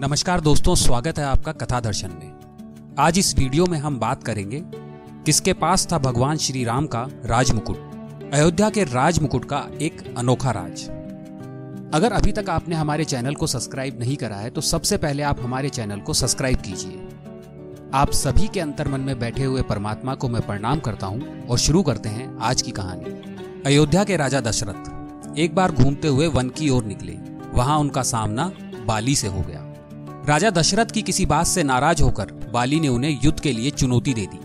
नमस्कार दोस्तों, स्वागत है आपका कथा दर्शन में। आज इस वीडियो में हम बात करेंगे, किसके पास था भगवान श्री राम का राज मुकुट अयोध्या के राज मुकुट का एक अनोखा राज। अगर अभी तक आपने हमारे चैनल को सब्सक्राइब नहीं करा है तो सबसे पहले आप हमारे चैनल को सब्सक्राइब कीजिए। आप सभी के अंतर्मन में बैठे हुए परमात्मा को मैं प्रणाम करता हूँ और शुरू करते हैं आज की कहानी। अयोध्या के राजा दशरथ एक बार घूमते हुए वन की ओर निकले। वहाँ उनका सामना बाली से हो गया। राजा दशरथ की किसी बात से नाराज़ होकर बाली ने उन्हें युद्ध के लिए चुनौती दे दी।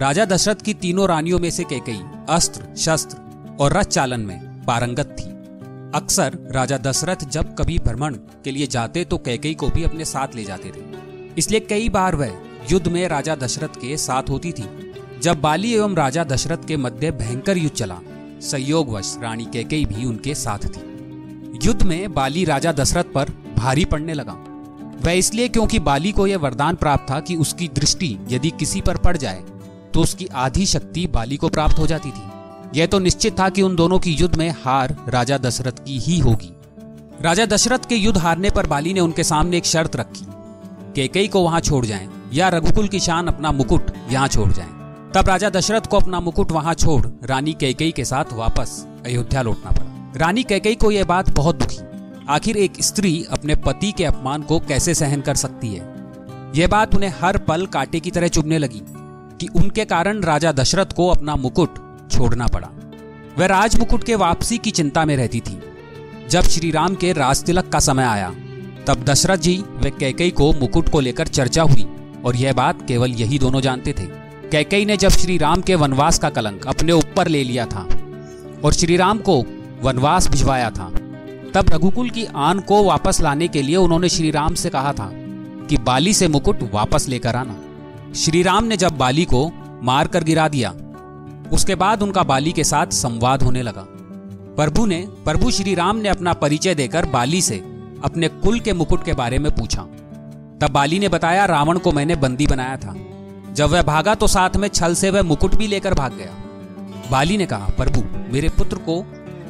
राजा दशरथ की तीनों रानियों में से कई अस्त्र, शस्त्र और रथ चालन में पारंगत थी। अक्सर राजा दशरथ जब कभी भ्रमण के लिए जाते तो कैकई को भी अपने साथ ले जाते थे। इसलिए कई बार वह युद्ध में राजा दशरथ के साथ होती थी। जब बाली एवं राजा दशरथ के मध्य भयंकर युद्ध चला, संयोगवश रानी कैकई भी उनके साथ थी। युद्ध में बाली राजा दशरथ पर भारी पड़ने लगा। वह इसलिए क्योंकि बाली को यह वरदान प्राप्त था कि उसकी दृष्टि यदि किसी पर पड़ जाए तो उसकी आधी शक्ति बाली को प्राप्त हो जाती थी। यह तो निश्चित था कि उन दोनों की युद्ध में हार राजा दशरथ की ही होगी। राजा दशरथ के युद्ध हारने पर बाली ने उनके सामने एक शर्त रखी, केकई को वहाँ छोड़ जाएँ या रघुकुल की शान अपना मुकुट यहाँ छोड़ जाएँ। तब राजा दशरथ को अपना मुकुट वहाँ छोड़ रानी कैकई के साथ वापस अयोध्या लौटना पड़ा। रानी कैकई को यह बात बहुत दुखी। आखिर एक स्त्री अपने पति के अपमान को कैसे सहन कर सकती है? यह बात उन्हें हर पल कांटे की तरह चुभने लगी कि उनके कारण राजा दशरथ को अपना मुकुट छोड़ना पड़ा। वह राज मुकुट के वापसी की चिंता में रहती थी। जब श्री राम के राज तिलक का समय आया, तब दशरथ जी व कैकई को मुकुट को लेकर चर्चा हुई और यह बात केवल यही दोनों जानते थे। कैकई ने जब श्री राम के वनवास का कलंक अपने ऊपर ले लिया था और श्री राम को वनवास भिजवाया था तब रघुकुल की आन को वापस लाने के लिए उन्होंने श्री राम से कहा था कि बाली से मुकुट वापस लेकर आना। श्री राम ने जब बाली को मार कर गिरा दिया, उसके बाद उनका बाली के साथ संवाद होने लगा। प्रभु ने, प्रभु श्री राम ने अपना परिचय देकर बाली से अपने कुल के मुकुट के बारे में पूछा। तब बाली ने बताया, रावण को मैंने बंदी बनाया था। जब वह भागा तो साथ में छल से वह मुकुट भी लेकर भाग गया। बाली ने कहा, प्रभु, मेरे पुत्र को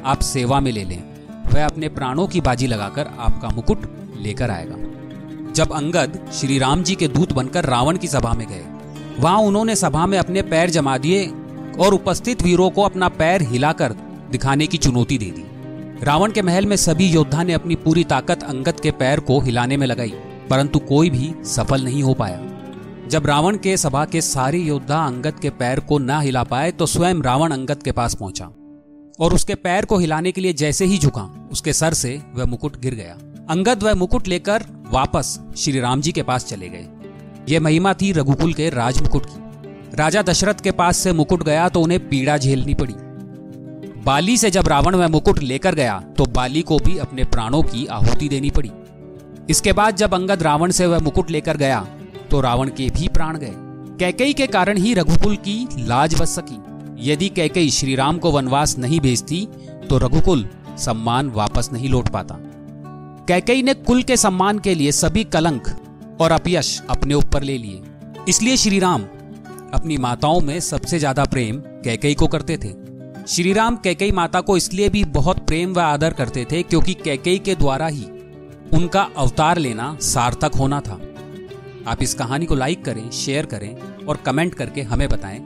आप सेवा में ले लें। वह अपने प्राणों की बाजी लगाकर आपका मुकुट लेकर आएगा। जब अंगद श्री राम जी के दूत बनकर रावण की सभा में गए, वहाँ उन्होंने सभा में अपने पैर जमा दिए और उपस्थित वीरों को अपना पैर हिलाकर दिखाने की चुनौती दे दी। रावण के महल में सभी योद्धा ने अपनी पूरी ताकत अंगद के पैर को हिलाने में लगाई, परंतु कोई भी सफल नहीं हो पाया। जब रावण के सभा के सारे योद्धा अंगद के पैर को न हिला पाए तो स्वयं रावण अंगद के पास पहुँचा। और उसके पैर को हिलाने के लिए जैसे ही झुका, उसके सर से वह मुकुट गिर गया। अंगद वह मुकुट लेकर वापस श्री राम जी के पास चले गए। यह महिमा थी रघुकुल के राज मुकुट की। राजा दशरथ के पास से मुकुट गया तो उन्हें पीड़ा झेलनी पड़ी। बाली से जब रावण वह मुकुट लेकर गया तो बाली को भी अपने प्राणों की आहुति देनी पड़ी। इसके बाद जब अंगद रावण से वह मुकुट लेकर गया तो रावण के भी प्राण गए। कैकई के कारण ही रघुकुल की लाज बच सकी। यदि कैकई श्री राम को वनवास नहीं भेजती तो रघुकुल सम्मान वापस नहीं लौट पाता। कैकई ने कुल के सम्मान के लिए सभी कलंक और अपयश अपने ऊपर ले लिए। इसलिए श्री राम अपनी माताओं में सबसे ज़्यादा प्रेम कैकई को करते थे। श्री राम कैकई माता को इसलिए भी बहुत प्रेम व आदर करते थे क्योंकि कैकई के द्वारा ही उनका अवतार लेना सार्थक होना था। आप इस कहानी को लाइक करें शेयर करें और कमेंट करके हमें बताएँ।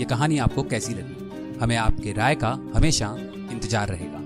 ये कहानी आपको कैसी लगी? हमें आपके राय का हमेशा इंतज़ार रहेगा।